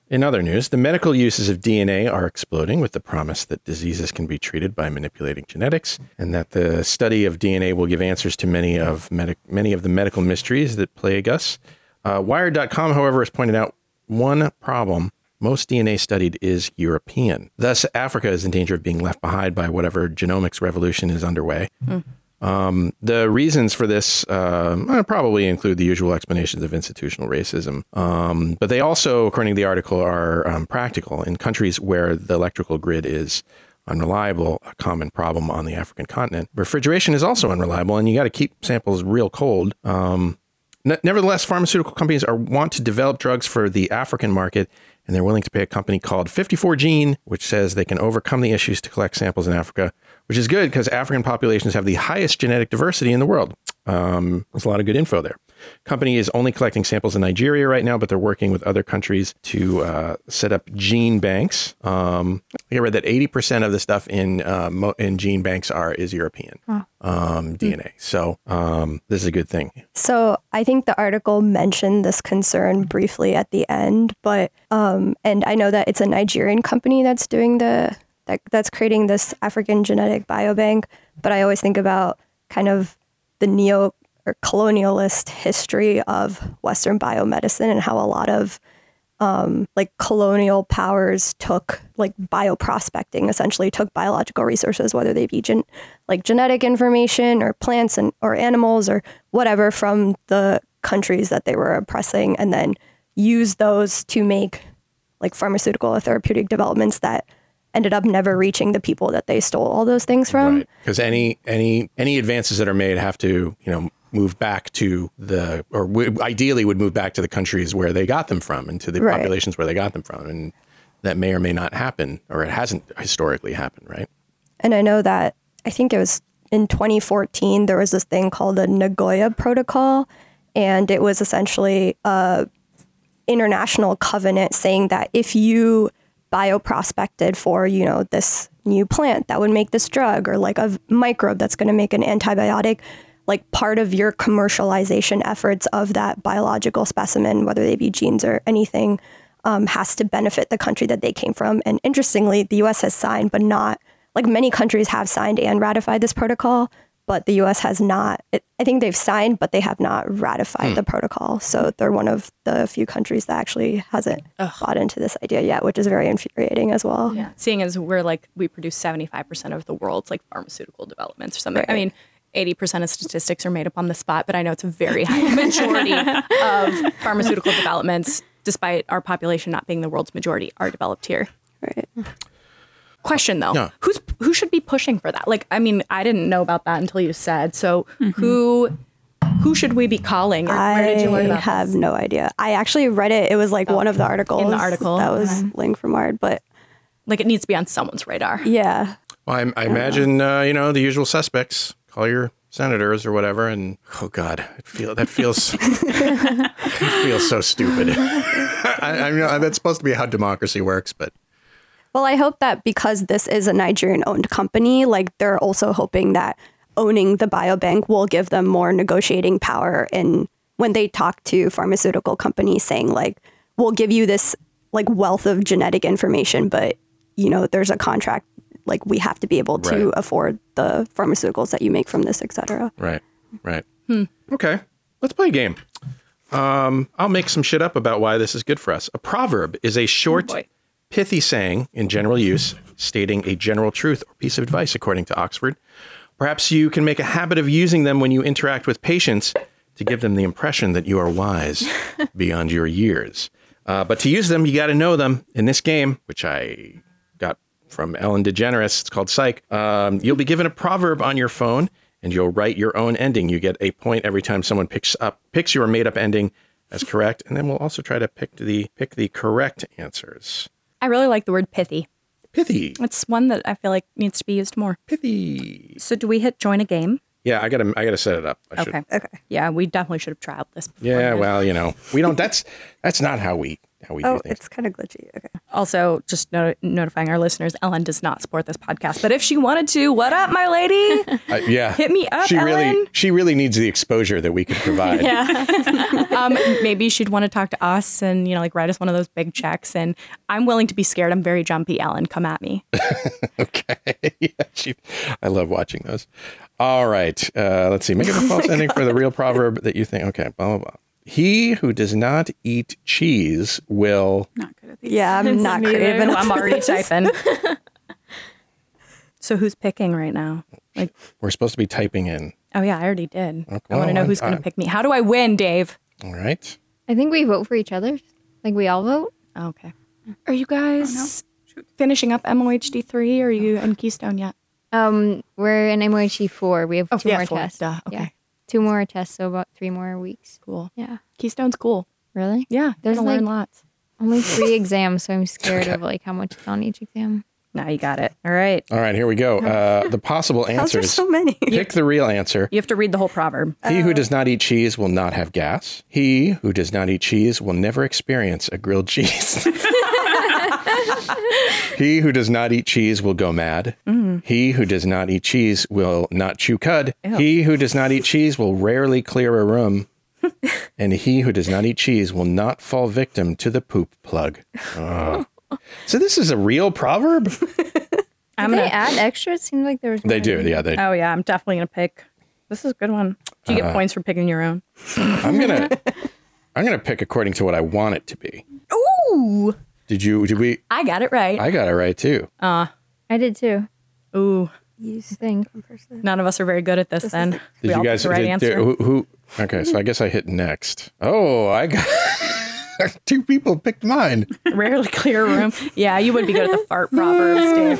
in other news, the medical uses of DNA are exploding with the promise that diseases can be treated by manipulating genetics, and that the study of DNA will give answers to many of many of the medical mysteries that plague us. Uh, Wired.com, however, has pointed out one problem. Most DNA studied is European. Thus, Africa is in danger of being left behind by whatever genomics revolution is underway. Um, the reasons for this uh, probably include the usual explanations of institutional racism, um, but they also, according to the article, are um, practical in countries where the electrical grid is unreliable, a common problem on the African continent. Refrigeration is also unreliable, and you got to keep samples real cold. Um, ne- nevertheless, pharmaceutical companies are want to develop drugs for the African market, and they're willing to pay a company called 54 Gene, which says they can overcome the issues to collect samples in Africa, which is good because African populations have the highest genetic diversity in the world. Um, there's a lot of good info there. Company is only collecting samples in Nigeria right now, but they're working with other countries to uh, set up gene banks. Um, I read that 80% of the stuff in uh, mo- in gene banks are is European um, DNA. So um, this is a good thing. So I think the article mentioned this concern briefly at the end, but um, and I know that it's a Nigerian company that's doing the that, that's creating this African genetic biobank. But I always think about kind of the neo or colonialist history of Western biomedicine and how a lot of um, like colonial powers took like bioprospecting essentially took biological resources whether they be gen- like genetic information or plants and or animals or whatever from the countries that they were oppressing and then use those to make like pharmaceutical or therapeutic developments that ended up never reaching the people that they stole all those things from. Because any any any advances that are made have to you know move back to the or w- ideally would move back to the countries where they got them from and to the Right. populations where they got them from. And that may or may not happen or it hasn't historically happened right? And I know that I think it was in 2014 there was this thing called the Nagoya Protocol, and it was essentially a international covenant saying that if you bioprospected for you know this new plant that would make this drug or like a microbe that's going to make an antibiotic like part of your commercialization efforts of that biological specimen whether they be genes or anything um, has to benefit the country that they came from and interestingly the us has signed but not like many countries have signed and ratified this protocol but the us has not it, i think they've signed but they have not ratified Hmm. the protocol so they're one of the few countries that actually hasn't bought into this idea yet which is very infuriating as well Yeah. Seeing as we're like we produce seventy five percent of the world's like pharmaceutical developments or something. I mean, eighty percent of statistics are made up on the spot, but I know it's a very high majority of pharmaceutical developments, despite our population not being the world's majority, are developed here. Right. Question though, Yeah. who's who should be pushing for that? Like, I mean, I didn't know about that until you said. So who who should we be calling? Or where did you learn I about have this? no idea. I actually read it. It was like one of the articles in the article. that was Okay. linked from Wired, but Like, it needs to be on someone's radar. yeah, well i, I imagine uh, you know the usual suspects call your senators or whatever and oh god it feel that feels it feels so stupid. I, I know that's supposed to be how democracy works but Well, I hope that because this is a Nigerian owned company, like they're also hoping that owning the biobank will give them more negotiating power in when they talk to pharmaceutical companies saying like we'll give you this like wealth of genetic information, but you know, there's a contract like we have to be able to Right. afford the pharmaceuticals that you make from this, et cetera. Right. Right. Hmm. Okay. Let's play a game. Um, I'll make some shit up about why this is good for us. A proverb is a short, boy. pithy saying in general use, stating a general truth or piece of advice, according to Oxford. Perhaps you can make a habit of using them when you interact with patients to give them the impression that you are wise beyond your years. Uh, but to use them, you got to know them. In this game, which I got from Ellen DeGeneres, it's called Psych. Um, you'll be given a proverb on your phone, and you'll write your own ending. You get a point every time someone picks up picks your made up ending as correct, and then we'll also try to pick the pick the correct answers. I really like the word pithy. Pithy, It's one that I feel like needs to be used more. pithy. So do we hit join a game? Yeah, I gotta I gotta set it up. I should. Okay. Okay. Yeah, we definitely should have tried this. Before. Yeah, well, you know, we don't. That's that's not how we how we Oh, do things. it's kind of glitchy. Okay. Also, just no- notifying our listeners, Ellen does not support this podcast. But if she wanted to, what up, my lady? Uh, yeah, Hit me up, She really Ellen. she really needs the exposure that we could provide. Yeah. um, maybe she'd want to talk to us and you know like write us one of those big checks. And I'm willing to be scared. I'm very jumpy. Ellen, come at me. okay. yeah, she, I love watching those. All right. Uh, let's see. Make it a false ending for the real proverb that you think. Okay. Blah, blah, blah. He who does not eat cheese will. Not good at these. Yeah, I'm not Me creative enough. I'm already typing. so who's picking right now? Like, We're supposed to be typing in. oh yeah, I already did. Okay, I want to know I'm- who's going to pick me. How do I win, Dave? All right. I think we vote for each other. Like we all vote. Oh, okay. Are you guys finishing up MOHD three? Or are you in Keystone yet? Um, we're in MOHD four. We have Oh, two yeah, more four. tests. Duh, okay. Yeah, two more tests. So about three more weeks. Cool. Yeah. Keystone's cool. Really? Yeah, There's there's learn lots. Only three exams, so I'm scared of like how much is on each exam. Now you got it. All right. All right. Here we go. Uh, the possible How's there answers. so many? Pick the real answer. You have to read the whole proverb. He who does not eat cheese will not have gas. He who does not eat cheese will never experience a grilled cheese. he who does not eat cheese will go mad. Mm. He who does not eat cheese will not chew cud. He who does not eat cheese will rarely clear a room. and he who does not eat cheese will not fall victim to the poop plug. Ugh. So this is a real proverb? I'm Did gonna. add extra? It seemed like there was. They more. do. Yeah, they Oh yeah, I'm definitely gonna pick. This is a good one. Do you get uh, points for picking your own? I'm going to I'm going to pick according to what I want it to be. Ooh, Did you did we I got it right. I got it right too. I did too. Ooh, You I think. person. none of us are very good at this. then Did we you all guys picked the right did- answer. did- who, who? Okay, so I guess I hit next. Oh, I got two people picked mine. Rarely clear room. Yeah, you would be good at the fart proverbs, Dave.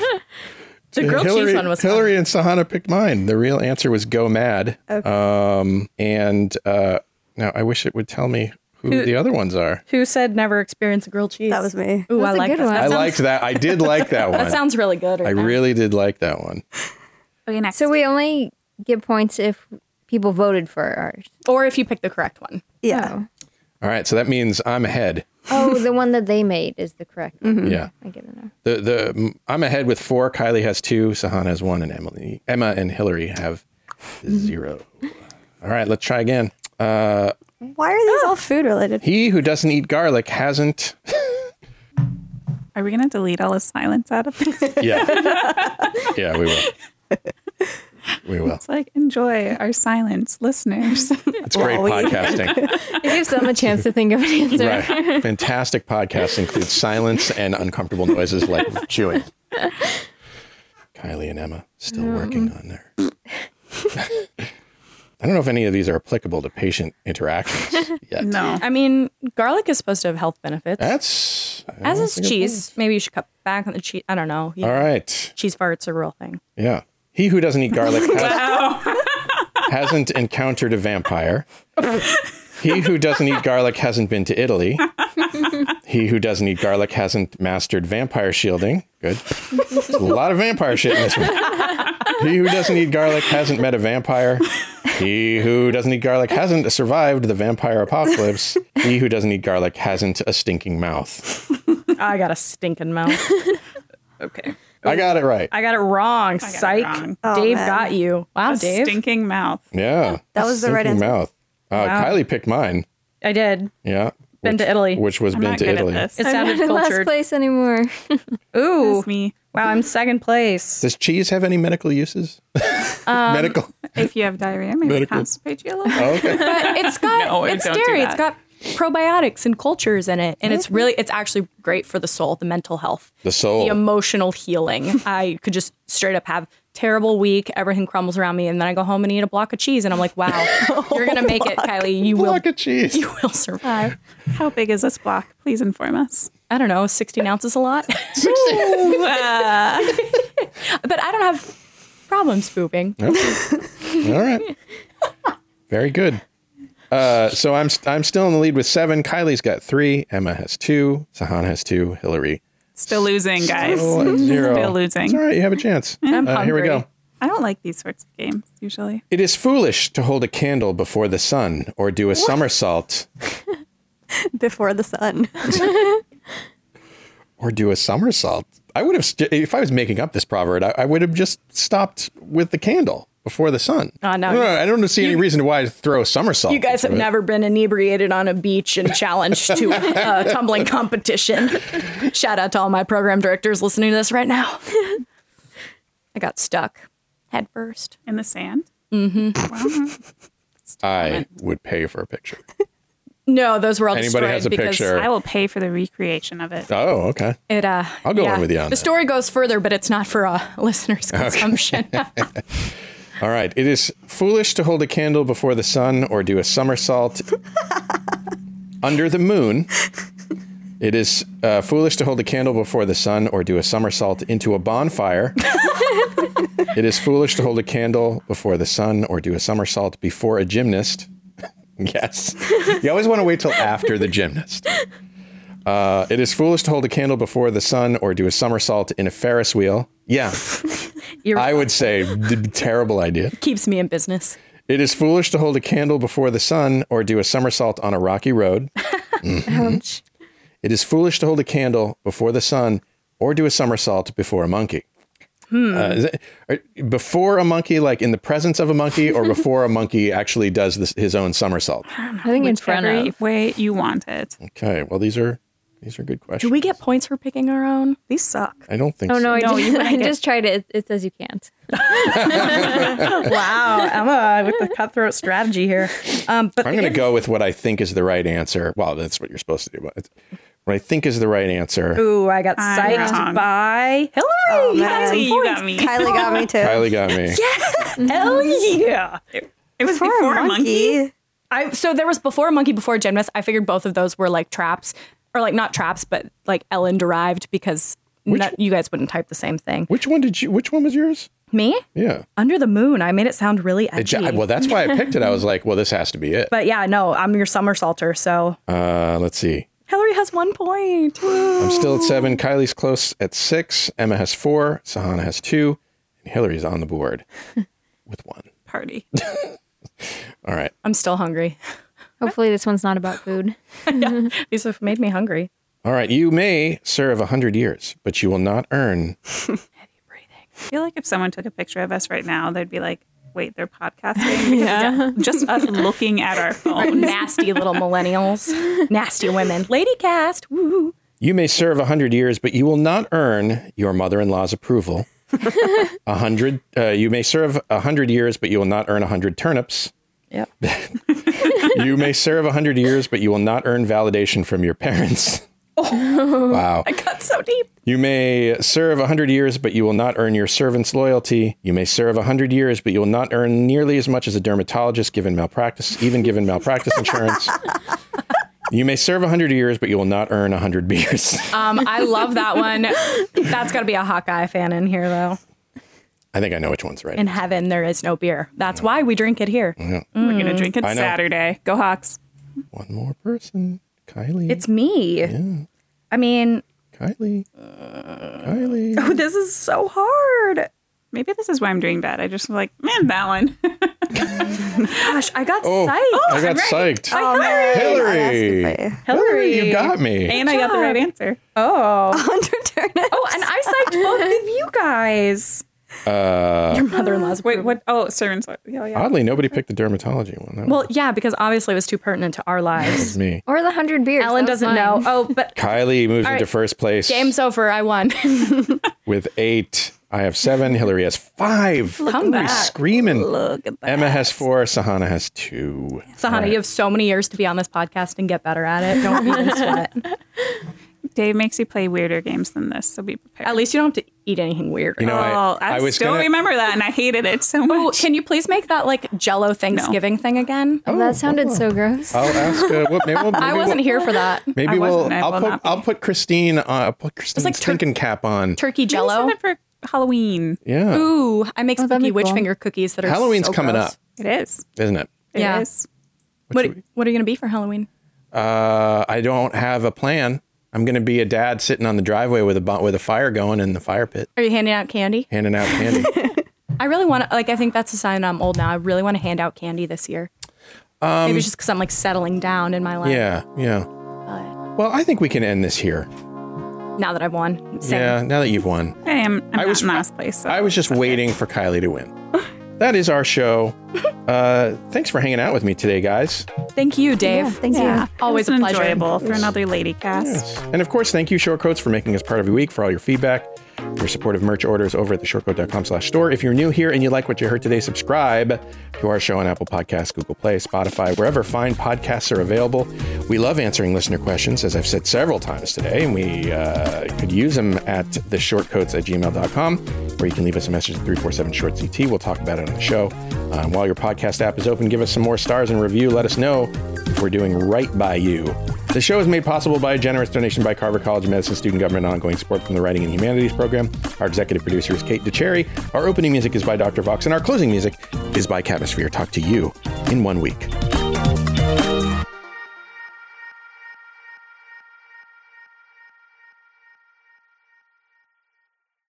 The grilled Hillary, cheese one was fun. Hillary and Sahaana picked mine. The real answer was "Go Mad." Um, and uh, now I wish it would tell me who, Who- the other ones are. Who said never experience a grilled cheese? That was me. Ooh, That's I a like that. one. I sounds, liked that. I did like that one. That sounds really good. I now. really did like that one. Okay, next. So we only get points if people voted for ours. Or if you pick the correct one. Yeah. All right, so that means I'm ahead. Oh, the one that they made is the correct one. Yeah, I get it now. the the I'm ahead with four. Kylie has two. Sahaana has one, and Emily, Emma, and Hillary have zero. All right, let's try again. Uh, Why are these ah. all food related? He who doesn't eat garlic hasn't. Are we gonna delete all the silence out of this? Yeah. yeah, we will. We will. It's like enjoy our silence, listeners. It's great podcasting. It gives them a chance to think of an answer. Right. Fantastic podcasts include silence and uncomfortable noises like chewing. Kylie and Emma still working on their. I don't know if any of these are applicable to patient interactions yet. no. I mean, garlic is supposed to have health benefits. That's As is that's a good cheese. Maybe you should cut back on the cheese. I don't know. You point. All know, right. Cheese farts are a real thing. Yeah. He who doesn't eat garlic has, hasn't encountered a vampire. He who doesn't eat garlic hasn't been to Italy. He who doesn't eat garlic hasn't mastered vampire shielding. Good. There's a lot of vampire shit in this one. He who doesn't eat garlic hasn't met a vampire. He who doesn't eat garlic hasn't survived the vampire apocalypse. He who doesn't eat garlic hasn't a stinking mouth. I got a stinking mouth. okay. I got it right. I got it wrong. it Psych. wrong. Oh, Dave man. got you. Wow, A Dave. stinking mouth. Yeah. That was the right Stinking answer. mouth. Uh, Wow. Kylie picked mine. I did. Yeah. Been which, to Italy. Which was I'm been not to good Italy. at this. It I'm sounded not in last cultured. place anymore. Ooh. It's me. Wow, I'm second place. Does cheese have any medical uses? Um, medical. If you have diarrhea, maybe Medical. constipate you a little. Oh, okay. But it's got No, it's don't do dairy. It's got probiotics and cultures in it, and it's really it's actually great for the soul, the mental health, The soul. the emotional healing. I could just straight up have terrible week, everything crumbles around me, and then I go home and eat a block of cheese, and I'm like, wow, you're gonna make it, Kylie. You will. Block of cheese. You will survive. How big is this block? Please inform us. I don't know, 16 ounces a lot. Uh, but I don't have problems pooping. All right. Very good. Uh, so I'm I'm still in the lead with seven. Kylie's got three. Emma has two. Sahaana has two. Hillary still losing, guys. still zero. Still losing. It's all right. You have a chance. I'm Uh, here we go. I don't like these sorts of games usually. It is foolish to hold a candle before the sun or do a somersault Before the sun. or do a somersault. I would have, st- if I was making up this proverb, I, I would have just stopped with the candle before the sun. Oh, no. I don't, know, I don't see any reason why to throw a somersault. You guys have it. never been inebriated on a beach and challenged to a tumbling competition. Shout out to all my program directors listening to this right now. I got stuck head first. In the sand? Mm-hmm. I would pay for a picture. No, those were all Anybody destroyed has a because picture. I will pay for the recreation of it. Oh, okay. It, uh, I'll go yeah. in with you on The that. story goes further, but it's not for uh, listeners' consumption. All right. It is foolish to hold a candle before the sun or do a somersault under the moon. It is uh, foolish to hold a candle before the sun or do a somersault into a bonfire. it is foolish to hold a candle before the sun or do a somersault before a gymnast. yes. You always want to wait till after the gymnast. Uh, it is foolish to hold a candle before the sun or do a somersault in a Ferris wheel. Yeah, I would say d- terrible idea. keeps me in business. It is foolish to hold a candle before the sun or do a somersault on a rocky road. Ouch. It is foolish to hold a candle before the sun or do a somersault before a monkey. Uh, is it, are- before a monkey, like in the presence of a monkey, or before a monkey actually does this, his own somersault? I think in front Every of. way you want it. Okay, well these are these are good questions. Do we get points for picking our own? These suck. I don't think Oh so. no, I, No, just, I get- just tried it. It says you can't. Wow, Emma with the cutthroat strategy here. Um, but I'm going to go with what I think is the right answer. Well, that's what you're supposed to do. But it's- what I think is the right answer. Ooh, I got I'm psyched wrong. by Hillary. Oh, man. Kylie, you got me. Kylie got me too. Kylie got me. Hell yeah. It was For before a monkey. I so there was before a monkey before a gymnast. I figured both of those were like traps, or like not traps, but like Ellen derived because no- you guys wouldn't type the same thing. Which one did you? Which one was yours? Me Yeah. under the moon. I made it sound really It, edgy. well, that's why I picked it. I was like, well, this has to be it. but yeah, no, I'm your somersaulter. So Uh, let's see. Hillary has one point. I'm still at seven. Kylie's close at six. Emma has four. Sahaana has two. And Hillary's on the board with one. Party. All right. I'm still hungry. Hopefully, this one's not about food. These have made me hungry. All right. You may serve a hundred years, but you will not earn. Heavy breathing. I feel like if someone took a picture of us right now, they'd be like, wait, they're podcasting? Because it's just us looking at our Or phones. nasty little millennials, nasty women. Lady cast. Woo. You may serve a hundred years, but you will not earn your mother-in-law's approval. A hundred. Uh, you may serve a hundred years, but you will not earn a hundred turnips. Yep. You may serve a hundred years, but you will not earn validation from your parents. Wow. I got so deep. You may serve a hundred years, but you will not earn your servant's loyalty. You may serve a hundred years, but you will not earn nearly as much as a dermatologist given malpractice, even given malpractice insurance. You may serve a hundred years, but you will not earn a hundred beers. Um, I love that one. That's got to be a Hawkeye fan in here, though. I think I know which one's right. In heaven, there is no beer. That's why we drink it here. We're going to drink it Saturday. Go Hawks. One more person. Kylie. It's me. Yeah. I mean, Kylie. Kylie. oh, this is so hard. Maybe this is why I'm doing bad. I just like, man, that one. Gosh, I got Oh, psyched. I got psyched. Oh. Hillary. Hillary. Hillary, you got me. and I got the right answer. Oh. Under. Oh, and I psyched both of you guys. Uh, Your mother-in-law's. Wait, what? Oh, servants. Yeah, yeah. oddly, nobody picked the dermatology one. That Well, yeah, because obviously it was too pertinent to our lives. me. Or the hundred beers. Ellen doesn't mine. know. Oh, but Kylie moves All into first place game's over. I won. with eight. I have seven. Hillary has five. Come Hillary's back. screaming. Look at that. Emma has four. Sahaana has two. Sahaana, you have so many years to be on this podcast and get better at it. Don't even sweat. Dave makes you play weirder games than this, so be prepared. At least you don't have to eat anything weird. You know, oh, I, I, I was still gonna. remember that, and I hated it so Oh, much. can you please make that like Jello Thanksgiving thing again? Oh, that sounded so gross. I'll ask. Uh, well, maybe we'll, maybe I wasn't we'll, here for that. Maybe I we'll. I I'll put. not. I'll put Christine. Uh, I'll put Christine's like tur- thinking cap on. Turkey Maybe Jello. save it for Halloween. Yeah, Ooh, I make Oh, spooky be witch cool. finger cookies that are Halloween's so coming gross. up, It is. isn't it? It Yeah. is. What, should we- what are you going to be for Halloween? Uh, I don't have a plan. I'm going to be a dad sitting on the driveway with a with a fire going in the fire pit, Are you handing out candy? handing out candy. I really want to, like, I think that's a sign I'm old now. I really want to hand out candy this year. Maybe it's just because I'm like settling down in my life. Um, yeah, yeah. But Well, I think we can end this here. now that I've won, same. Yeah, now that you've won. I am. I'm I not was- in last place. So I was just waiting for Kylie to win. That is our show. Uh, thanks for hanging out with me today, guys. Thank you, Dave. Yeah, thank yeah, you. Always a pleasure. enjoyable for another lady cast. And of course, thank you, Shortcoats, for making us part of your week, for all your feedback, your supportive merch orders over at theshortcoat.com slash store. If you're new here and you like what you heard today, subscribe to our show on Apple Podcasts, Google Play, Spotify, wherever fine podcasts are available. We love answering listener questions, as I've said several times today, and we uh, could use them at the shortcoats at gmail.com, where you can leave us a message at 347 short CT. We'll talk about it on the show. Um, while your podcast app is open, give us some more stars and review. Let us know if we're doing right by you. The show is made possible by a generous donation by Carver College of Medicine Student Government ongoing support from the Writing and Humanities program. Our executive producer is Kate DeCherry. Our opening music is by Dr. Vox, and our closing music is by Catosphere. Talk to you in one week.